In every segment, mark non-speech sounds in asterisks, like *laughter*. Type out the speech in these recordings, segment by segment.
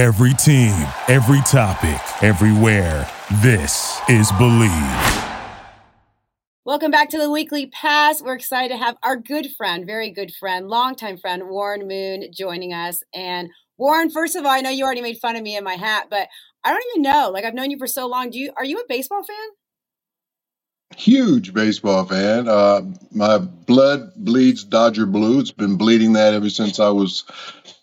Every team, every topic, everywhere. This is Bleav. Welcome back to the Weekly Pass. We're excited to have our good friend, very good friend, longtime friend, Warren Moon, joining us. And Warren, first of all, I know you already made fun of me in my hat, but I don't even know. Like I've known you for so long. Do you are you a baseball fan? Huge baseball fan. Uh, my blood bleeds Dodger blue. It's been bleeding that ever since I was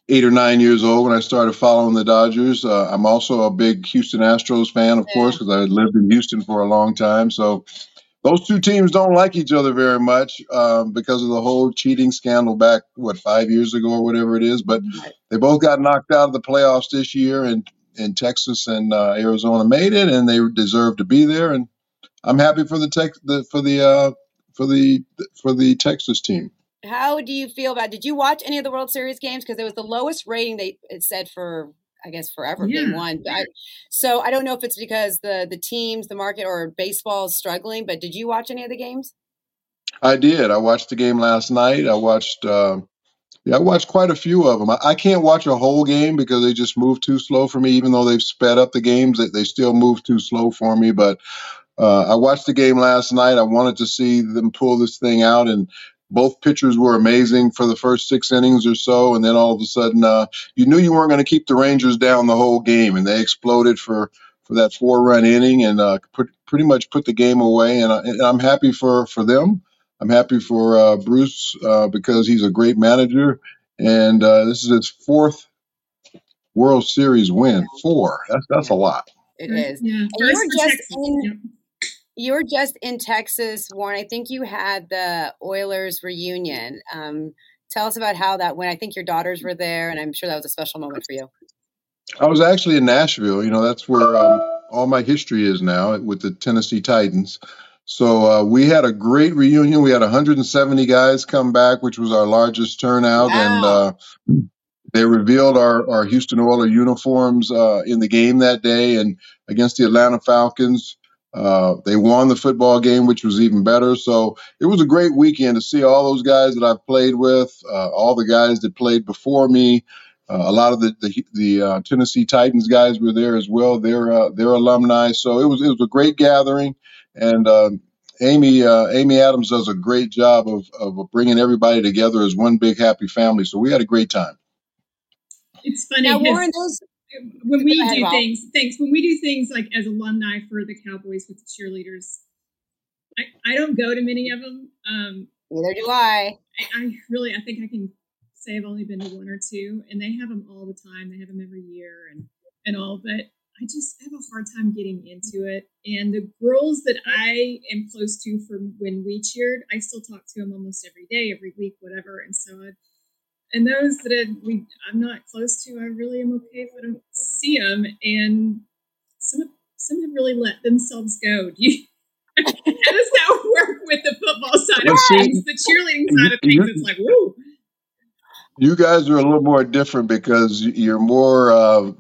eight or nine years old when I started following the Dodgers. Uh, I'm also a big Houston Astros fan, of yeah. course, because I lived in Houston for a long time. So those two teams don't like each other very much um, because of the whole cheating scandal back what five years ago or whatever it is. But they both got knocked out of the playoffs this year, and in Texas and uh, Arizona made it, and they deserve to be there. And I'm happy for the tech the, for the uh, for the for the Texas team. How do you feel about? Did you watch any of the World Series games? Because it was the lowest rating they it said for I guess forever yeah. game one. I, so I don't know if it's because the the teams, the market, or baseball is struggling. But did you watch any of the games? I did. I watched the game last night. I watched. Uh, yeah, I watched quite a few of them. I, I, can't watch a whole game because they just move too slow for me. Even though they've sped up the games, they, they still move too slow for me. But uh, I watched the game last night. I wanted to see them pull this thing out, and both pitchers were amazing for the first six innings or so, and then all of a sudden, uh, you knew you weren't going to keep the Rangers down the whole game, and they exploded for for that four run inning and uh, put, pretty much put the game away. And, I, and I'm happy for for them. I'm happy for uh, Bruce uh, because he's a great manager, and uh, this is his fourth World Series win. Four. That's that's a lot. It is. Yeah. And you were just in, you were just in Texas, Warren. I think you had the Oilers reunion. Um, tell us about how that went. I think your daughters were there, and I'm sure that was a special moment for you. I was actually in Nashville. You know, that's where um, all my history is now with the Tennessee Titans. So uh, we had a great reunion. We had 170 guys come back, which was our largest turnout, wow. and uh, they revealed our, our Houston Oilers uniforms uh, in the game that day and against the Atlanta Falcons. Uh, they won the football game, which was even better. So it was a great weekend to see all those guys that I've played with, uh, all the guys that played before me. Uh, a lot of the the, the uh, Tennessee Titans guys were there as well. They're uh, they're alumni. So it was it was a great gathering, and um, Amy Amy Adams does a great job of of bringing everybody together as one big happy family. So we had a great time. It's funny. Now, *laughs* Warren, those when we do Rob. things, thanks. When we do things like as alumni for the Cowboys with the cheerleaders, I, I don't go to many of them. Um, Neither do I. I. I really, I think I can say I've only been to one or two, and they have them all the time. They have them every year and and all. But I just have a hard time getting into it. And the girls that I am close to from when we cheered, I still talk to them almost every day, every week, whatever. And so I and those that we I'm not close to, I really am okay if I don't see them. And some some have really let themselves go. *laughs* Do you, how does that work with the football side well, of things? The cheerleading side of things, it's like woo. You guys are a little more different because you're more. Uh,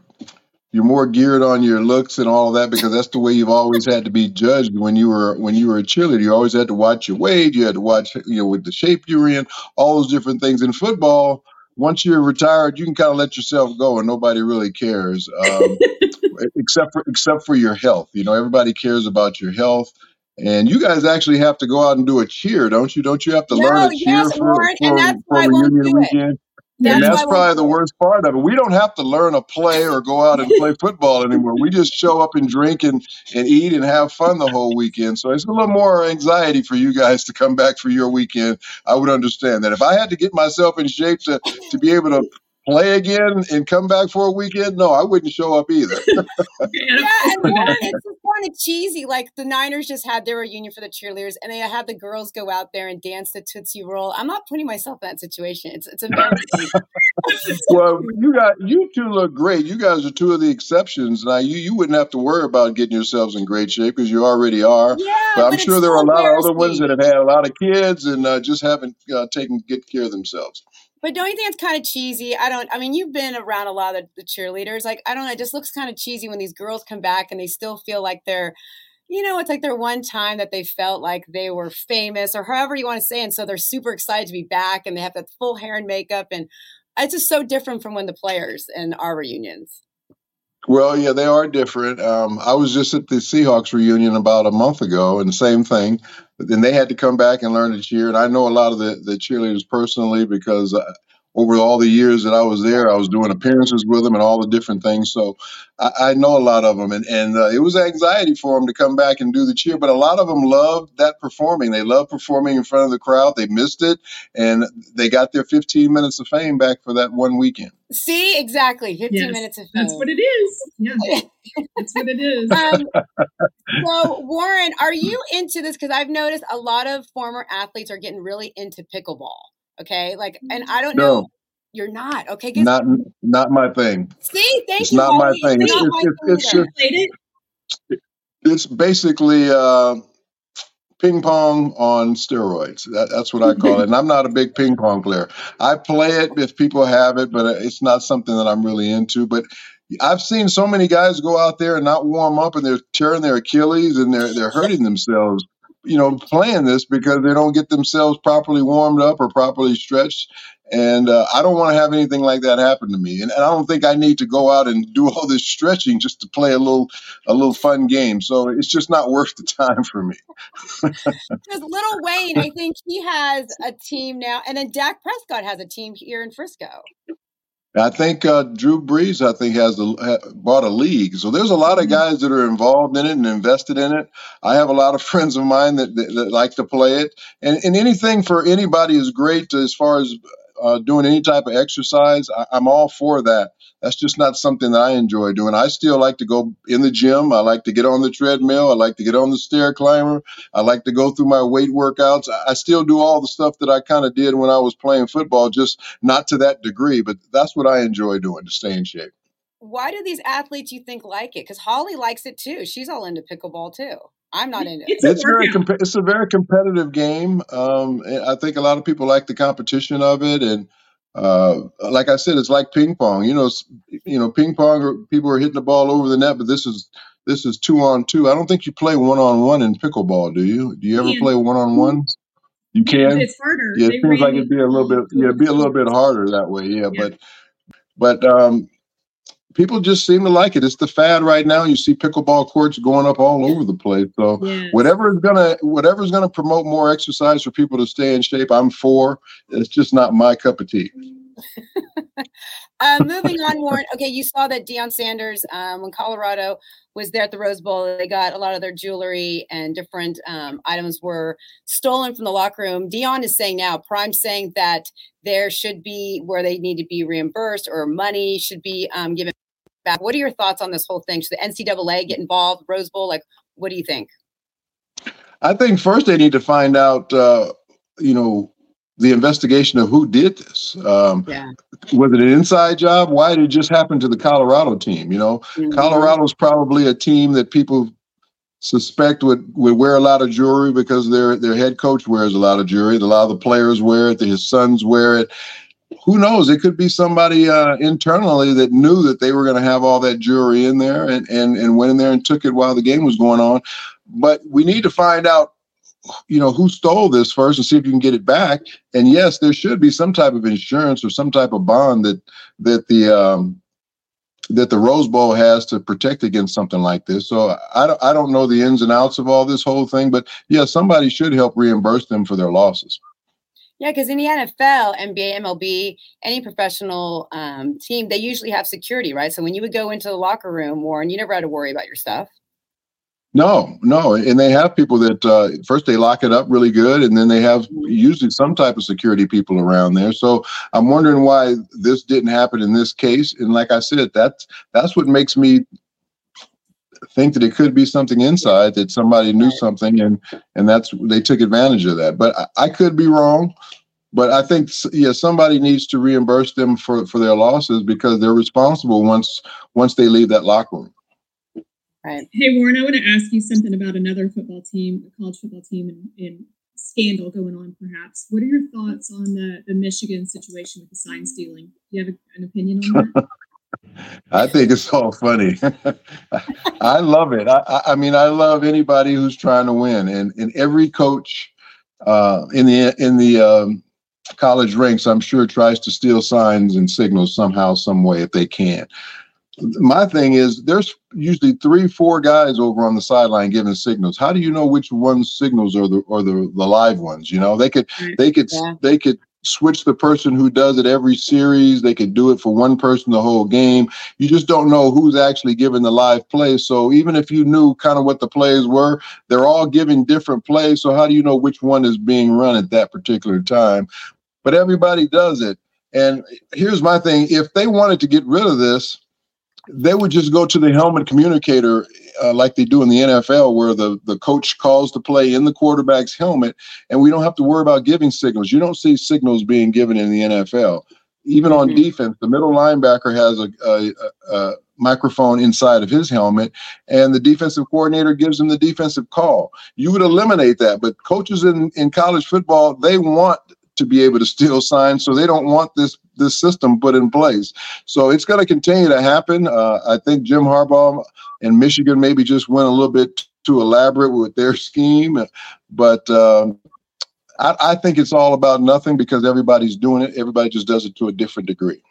you're more geared on your looks and all of that because that's the way you've always had to be judged when you were when you were a cheerleader. You always had to watch your weight, you had to watch you know with the shape you were in, all those different things. In football, once you're retired, you can kind of let yourself go and nobody really cares, um, *laughs* except for except for your health. You know, everybody cares about your health. And you guys actually have to go out and do a cheer, don't you? Don't you have to no, learn a cheer yes, for, Lauren, for, for, for reunion weekend? That's and that's probably the worst part of it. We don't have to learn a play or go out and play football anymore. We just show up and drink and, and eat and have fun the whole weekend. So it's a little more anxiety for you guys to come back for your weekend. I would understand that. If I had to get myself in shape to, to be able to play again and come back for a weekend? No, I wouldn't show up either. *laughs* yeah, and it's just kind of cheesy. Like the Niners just had their reunion for the cheerleaders, and they had the girls go out there and dance the Tootsie Roll. I'm not putting myself in that situation. It's it's embarrassing. *laughs* well, you got you two look great. You guys are two of the exceptions. Now you you wouldn't have to worry about getting yourselves in great shape because you already are. Yeah, but I'm but sure there are a lot of other ones that have had a lot of kids and uh, just haven't uh, taken good care of themselves. But don't you think it's kind of cheesy? I don't. I mean, you've been around a lot of the cheerleaders. Like, I don't know. It just looks kind of cheesy when these girls come back and they still feel like they're, you know, it's like their one time that they felt like they were famous or however you want to say. And so they're super excited to be back and they have that full hair and makeup. And it's just so different from when the players and our reunions. Well, yeah, they are different. Um, I was just at the Seahawks reunion about a month ago, and same thing. Then they had to come back and learn to cheer. And I know a lot of the, the cheerleaders personally because uh, over all the years that I was there, I was doing appearances with them and all the different things. So I, I know a lot of them, and and uh, it was anxiety for them to come back and do the cheer. But a lot of them loved that performing. They loved performing in front of the crowd. They missed it, and they got their 15 minutes of fame back for that one weekend. See, exactly, 15 Yes, minutes of fame. That's what it is. Yeah, *laughs* that's what it is. um, *laughs* so Warren, are you into this? Because I've noticed a lot of former athletes are getting really into pickleball. Okay, like, and I don't know. You're not okay. 'cause- not not my thing. see, thank It's you. not my thing. It's It's not it's my it's, thing it's either. just it's basically uh, ping pong on steroids. That, that's what I call it. And I'm not a big ping pong player. I play it if people have it, but it's not something that I'm really into. But I've seen so many guys go out there and not warm up, and they're tearing their Achilles and they're they're hurting themselves. You know, playing this because they don't get themselves properly warmed up or properly stretched. And uh, I don't want to have anything like that happen to me. And, and I don't think I need to go out and do all this stretching just to play a little a little fun game. So it's just not worth the time for me. *laughs* Because Lil Wayne, I think he has a team now, and then Dak Prescott has a team here in Frisco. I think uh, Drew Brees, I think, has a, ha- bought a league. So there's a lot of guys that are involved in it and invested in it. I have a lot of *laughs* friends of mine that, that, that like to play it. And, and anything for anybody is great as far as uh, doing any type of exercise. I, I'm all for that. That's just not something that I enjoy doing. I still like to go in the gym. I like to get on the treadmill. I like to get on the stair climber. I like to go through my weight workouts. I, I still do all the stuff that I kind of did when I was playing football, just not to that degree. But that's what I enjoy doing to stay in shape. Why do these athletes you think like it? Because Hollie likes it too. She's all into pickleball too. I'm not into it. It's a It's very workout. comp- it's a very competitive game. Um, I think a lot of people like the competition of it, and uh, like I said, it's like ping pong. You know, you know, ping pong. People are hitting the ball over the net, but this is this is two on two. I don't think you play one on one in pickleball, do you? Do you ever Can. play one on one? You Yeah, can. it's harder. Yeah, it They seems like it'd be a little bit. Yeah, it'd be a little bit harder that way. Yeah, Yeah. but but um, people just seem to like it. It's the fad right now. You see pickleball courts going up all over the place. So Yes. whatever is gonna whatever is gonna promote more exercise for people to stay in shape, I'm for. It's just not my cup of tea. *laughs* Uh, moving on, Warren. Okay, you saw that Deion Sanders, um, when Colorado was there at the Rose Bowl, they got a lot of their jewelry and different um, items were stolen from the locker room. Deion is saying now, Prime saying that there should be where they need to be reimbursed or money should be um, given back. What are your thoughts on this whole thing? Should the NCAA get involved? Rose Bowl, like, what do you think? I think first they need to find out, uh, you know, the investigation of who did this. Um, Yeah. was it an inside job? Why did it just happen to the Colorado team? You know, Mm-hmm. Colorado's probably a team that people suspect would, would wear a lot of jewelry because their their head coach wears a lot of jewelry. A lot of the players wear it. His sons wear it. Who knows? It could be somebody uh, internally that knew that they were going to have all that jewelry in there and, and and went in there and took it while the game was going on. But we need to find out, you know, who stole this first and see if you can get it back. And yes, there should be some type of insurance or some type of bond that that the um, that the Rose Bowl has to protect against something like this. So I don't, I don't know the ins and outs of all this whole thing, but yeah, somebody should help reimburse them for their losses. Yeah, because in the NFL, NBA, MLB, any professional um, team, they usually have security, right? So when you would go into the locker room, Warren, you never had to worry about your stuff. No, no, and they have people that uh, first they lock it up really good, and then they have usually some type of security people around there. So I'm wondering why this didn't happen in this case. And like I said, that's that's what makes me think that it could be something inside that somebody knew something, and and that's they took advantage of that. But I, I could be wrong. But I think yeah, somebody needs to reimburse them for for their losses because they're responsible once once they leave that locker room. Right. Hey, Warren, I want to ask you something about another football team, a college football team, and, and scandal going on, perhaps. What are your thoughts on the, the Michigan situation with the sign stealing? Do you have a, an opinion on that? *laughs* I think it's all funny. *laughs* I love it. I, I- mean, I love anybody who's trying to win, and and every coach uh, in the in the um, college ranks, I'm sure, tries to steal signs and signals somehow, some way, if they can. my thing is there's usually three, four guys over on the sideline giving signals. How do you know which ones signals are the or the, the live ones? You know, they could they could yeah. they could switch the person who does it every series. They could do it for one person the whole game. You just don't know who's actually giving the live play. So even if you knew kind of what the plays were, they're all giving different plays. So how do you know which one is being run at that particular time? But everybody does it. And here's my thing if they wanted to get rid of this, they would just go to the helmet communicator uh, like they do in the NFL, where the, the coach calls the play in the quarterback's helmet, and we don't have to worry about giving signals. You don't see signals being given in the NFL. Even on mm-hmm. defense, the middle linebacker has a, a, a, microphone inside of his helmet, and the defensive coordinator gives him the defensive call. You would eliminate that, but coaches in, in college football, they want to be able to steal signs. So they don't want this this system put in place. So it's going to continue to happen. Uh, I think Jim Harbaugh and Michigan maybe just went a little bit too elaborate with their scheme, but. Um, I, I think it's all about nothing because everybody's doing it. Everybody just does it to a different degree.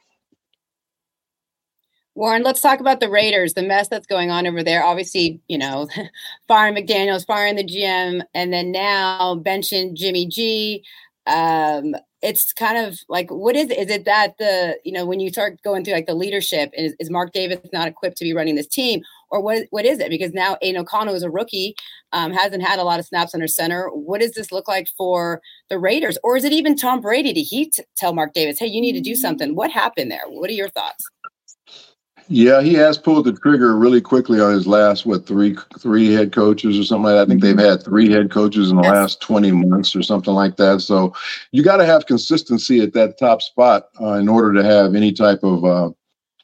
Warren, let's talk about the Raiders, the mess that's going on over there. Obviously, you know, *laughs* firing McDaniels, firing the GM, and then now benching Jimmy G um it's kind of like what is is it that the you know when you start going through like the leadership is, is mark davis not equipped to be running this team? Or what what is it? Because now Aidan O'Connell is a rookie um, hasn't had a lot of snaps under center. What does this look like for the raiders? Or is it even tom brady? Did he t- tell mark davis hey you need to do something. What happened there? What are your thoughts yeah, he has pulled the trigger really quickly on his last what three three head coaches or something like that. I think they've had three head coaches in the yes. last twenty months or something like that. So you got to have consistency at that top spot uh, in order to have any type of uh,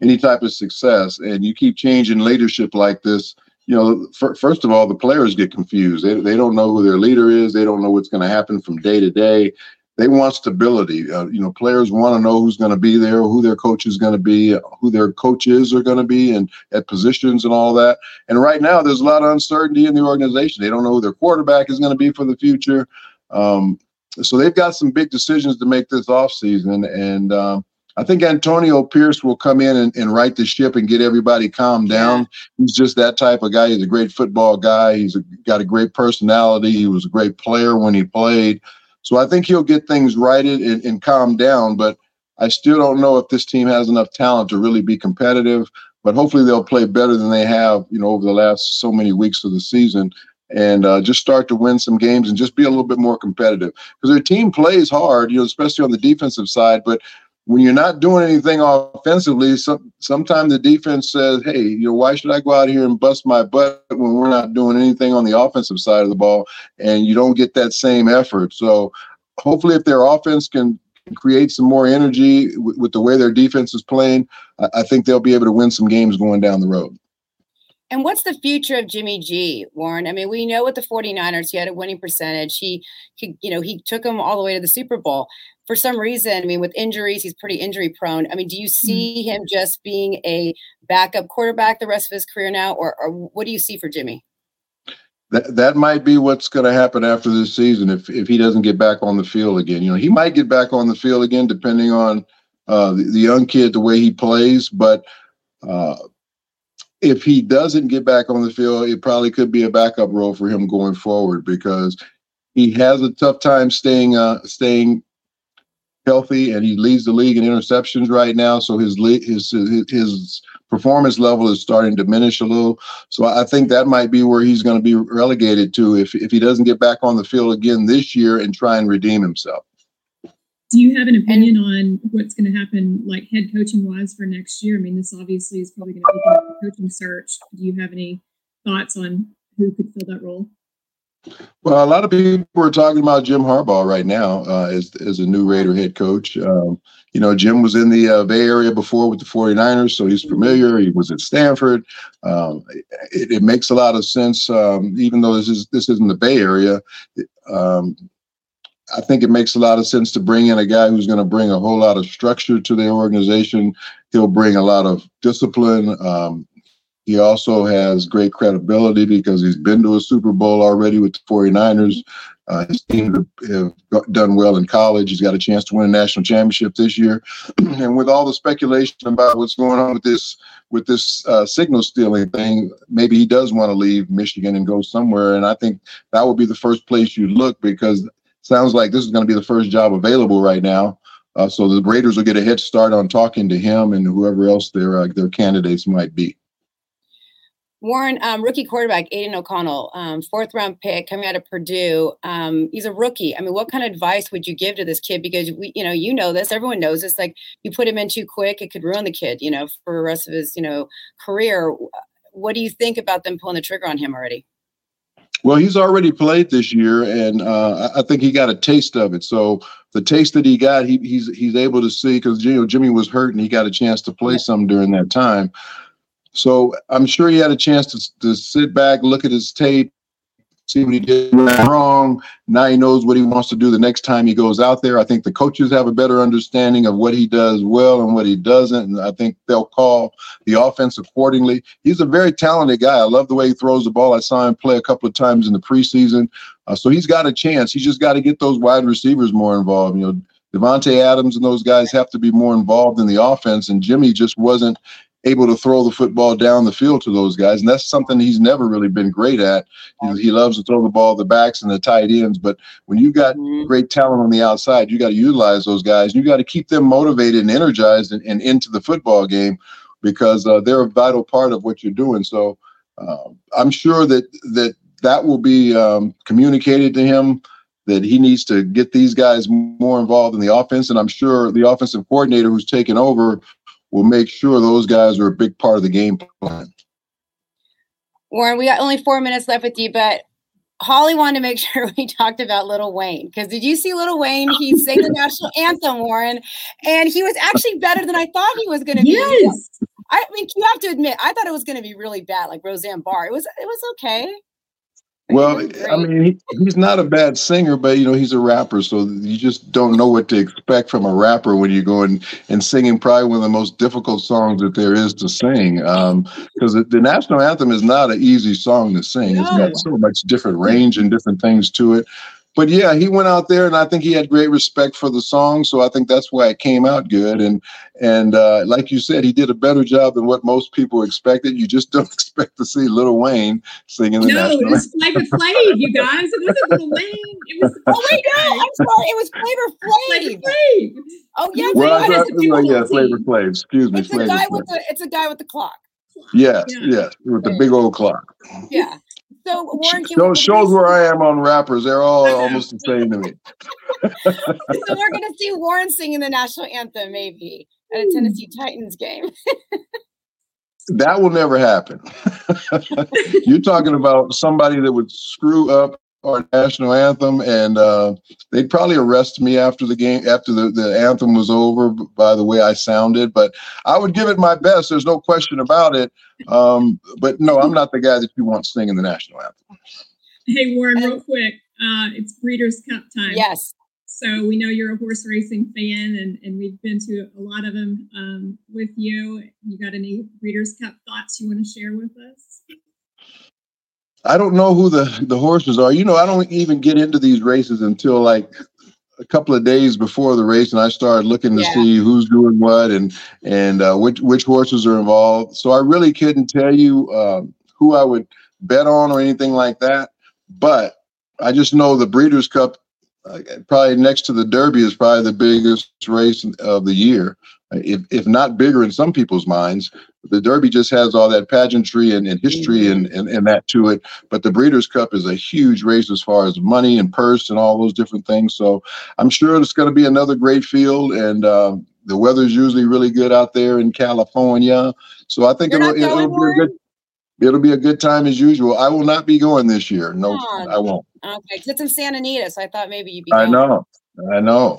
any type of success. And you keep changing leadership like this. You know, f- first of all, the players get confused. They, they don't know who their leader is. They don't know what's going to happen from day to day they want stability. Uh, you know, players want to know who's going to be there, who their coach is going to be, who their coaches are going to be, and at positions and all that. And right now, there's a lot of uncertainty in the organization. They don't know who their quarterback is going to be for the future. Um, so they've got some big decisions to make this offseason. And um, I think Antonio Pierce will come in and, and right the ship and get everybody calmed down. He's just that type of guy. He's a great football guy. He's a, got a great personality. He was a great player when he played. So I think he'll get things righted and, and calm down. But I still don't know if this team has enough talent to really be competitive. But hopefully they'll play better than they have, you know, over the last so many weeks of the season, and uh, just start to win some games and just be a little bit more competitive. Because their team plays hard, you know, especially on the defensive side. But when you're not doing anything offensively, some, sometimes the defense says, "Hey, you know, why should I go out here and bust my butt when we're not doing anything on the offensive side of the ball?" And you don't get that same effort. So, hopefully, if their offense can create some more energy with, with the way their defense is playing, I, I think they'll be able to win some games going down the road. And what's the future of Jimmy G, Warren? I mean, we know with the 49ers, he had a winning percentage. He, he, you know, he took them all the way to the Super Bowl for some reason, I mean, with injuries, he's pretty injury prone. I mean, do you mm-hmm. see him just being a backup quarterback the rest of his career now, or, or what do you see for Jimmy? That, that might be what's going to happen after this season if, if he doesn't get back on the field again. You know, he might get back on the field again depending on uh, the, the, young kid, the way he plays. But uh, if he doesn't get back on the field, it probably could be a backup role for him going forward because he has a tough time staying uh, staying healthy, and he leads the league in interceptions right now. So his his his, his performance level is starting to diminish a little. So I think that might be where he's going to be relegated to if if he doesn't get back on the field again this year and try and redeem himself. Do you have an opinion on what's going to happen, like head coaching wise, for next year? I mean, this obviously is probably going to be up the coaching search. Do you have any thoughts on who could fill that role? Well, a lot of people are talking about Jim Harbaugh right now uh, as, as a new Raider head coach. Um, you know, Jim was in the uh, Bay Area before with the 49ers, so he's familiar. He was at Stanford. Um, it, it, makes a lot of sense, um, even though this is this isn't the Bay Area. I think it makes a lot of sense to bring in a guy who's going to bring a whole lot of structure to the organization. He'll bring a lot of discipline. Um, he also has great credibility because he's been to a Super Bowl already with the 49ers. Uh, his team have done well in college. He's got a chance to win a national championship this year. *clears throat* and with all the speculation about what's going on with this with this uh, signal stealing thing, maybe he does want to leave Michigan and go somewhere. And I think that would be the first place you look because sounds like this is going to be the first job available right now. Uh, so the Raiders will get a head start on talking to him and whoever else their uh, their candidates might be. Warren, um, rookie quarterback Aidan O'Connell, um, fourth round pick coming out of Purdue. Um, he's a rookie. I mean, what kind of advice would you give to this kid? Because we, you know, you know this. Everyone knows this. Like you put him in too quick, it could ruin the kid. You know, for the rest of his, you know, career. What do you think about them pulling the trigger on him already? Well, he's already played this year, and uh, I think he got a taste of it. So the taste that he got, he, he's he's able to see because you know Jimmy was hurt and he got a chance to play some during that time. So I'm sure he had a chance to, to sit back, look at his tape, see what he did wrong. Now he knows what he wants to do the next time he goes out there. I think the coaches have a better understanding of what he does well and what he doesn't. And I think they'll call the offense accordingly. He's a very talented guy. I love the way he throws the ball. I saw him play a couple of times in the preseason. Uh, so he's got a chance. He's just got to get those wide receivers more involved. You know, Davante Adams and those guys have to be more involved in the offense. And Jimmy just wasn't able to throw the football down the field to those guys. And that's something he's never really been great at. He, he loves to throw the ball at the backs and the tight ends. But when you've got mm-hmm. great talent on the outside, you got to utilize those guys. You got to keep them motivated and energized and, and into the football game because uh, they're a vital part of what you're doing. So uh, I'm sure that that that will be um, communicated to him that he needs to get these guys more involved in the offense. And I'm sure the offensive coordinator who's taken over will make sure those guys are a big part of the game plan. Warren, we got only four minutes left with you, but Hollie wanted to make *laughs* sure we talked about Lil Wayne because did you see Lil Wayne? He sang the national *laughs* anthem, Warren, and he was actually better than I thought he was going to be. Yes. I mean, you have to admit, I thought it was going to be really bad, like Roseanne Barr. It was, it was okay. Well, I mean, he, he's not a bad singer, but you know, he's a rapper, so you just don't know what to expect from a rapper when you go and, and singing probably one of the most difficult songs that there is to sing. Because um, the, the, national anthem is not an easy song to sing; no. it's got so much different range and different things to it but yeah, he went out there, and I think he had great respect for the song. So I think that's why it came out good. And and uh, like you said, he did a better job than what most people expected. You just *laughs* don't expect to see Lil Wayne singing the no, national. No, it was Flavor Flav, you *laughs* guys. It wasn't Lil Wayne. It was. oh wait, no, I'm sorry. It was Flavor Flav. Flavor Flav. Oh yes, well, I thought, well, yeah, Flavor Flav. Excuse me, it's Flavor the guy Flav. with the. It's a guy with the clock. Yes, yeah. yes, with the big old clock. Yeah. So *laughs* Warren, shows, shows where I am on rappers. They're all *laughs* almost the same to me. so we're gonna see Warren singing the national anthem maybe at a hmm. Tennessee Titans game. that will never happen. *laughs* You're talking about somebody that would screw up our national anthem, and uh, they'd probably arrest me after the game, after the, the anthem was over, by the way I sounded. But I would give it my best. There's no question about it. Um, but no, I'm not the guy that you want singing the national anthem. Hey, Warren, real quick. Uh, it's Breeders' Cup time. Yes. So we know you're a horse racing fan, and, and we've been to a lot of them um, with you. You got any Breeders' Cup thoughts you want to share with us? I don't know who the the horses are. You know, I don't even get into these races until like a couple of days before the race, and I started looking to yeah. see who's doing what and and uh, which which horses are involved. So I really couldn't tell you uh, who I would bet on or anything like that. But I just know the Breeders' Cup, uh, probably next to the Derby, is probably the biggest race of the year, if if not bigger in some people's minds the Derby just has all that pageantry and, and history and, and, and that to it. But the Breeders' Cup is a huge race as far as money and purse and all those different things. So I'm sure it's going to be another great field. And uh, the weather is usually really good out there in California. So I think it'll, it'll, it'll be a good. It'll be a good time as usual. I will not be going this year. No, oh, I won't. Okay, because it's in Santa Anita, so I thought maybe you'd be. Going. I know, I know.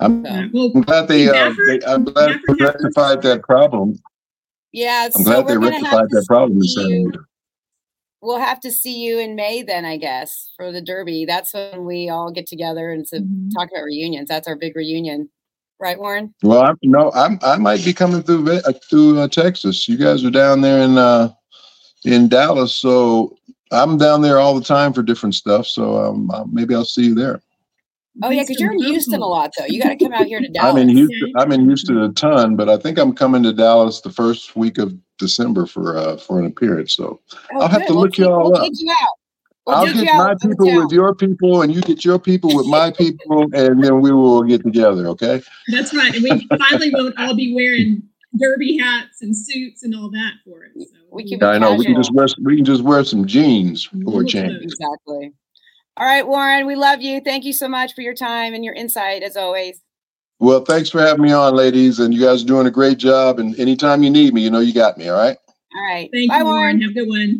I'm, I'm glad they, uh, they I'm glad they rectified that problem. Yeah, I'm so glad they rectified that problem in We'll have to see you in May then, I guess, for the Derby. That's when we all get together and to mm-hmm. talk about reunions. That's our big reunion, right, Warren? Well, I'm, no, I'm I might be coming through uh, through uh, Texas. You guys are down there in uh, in Dallas, so I'm down there all the time for different stuff, so um, uh, maybe I'll see you there. Oh yeah, because you're in Houston a lot though. You got to come out here to Dallas. *laughs* I'm in Houston. I'm in Houston a ton, but I think I'm coming to Dallas the first week of December for uh, for an appearance. So Oh, I'll have good. to We'll look keep- you all we'll up. you out. We'll I'll get get you my of people with your people, and you get your people with my people, and then we will get together. Okay? That's right. And we finally won't all be wearing derby hats and suits and all that for it. So We keep I know we can just wear we can just wear some jeans for a change. Exactly. All right, Warren, we love you. Thank you so much for your time and your insight as always. Well, thanks for having me on, ladies, and you guys are doing a great job. And anytime you need me, you know you got me. All right. All right. Thank Bye, you, Warren. Warren. Have a good one.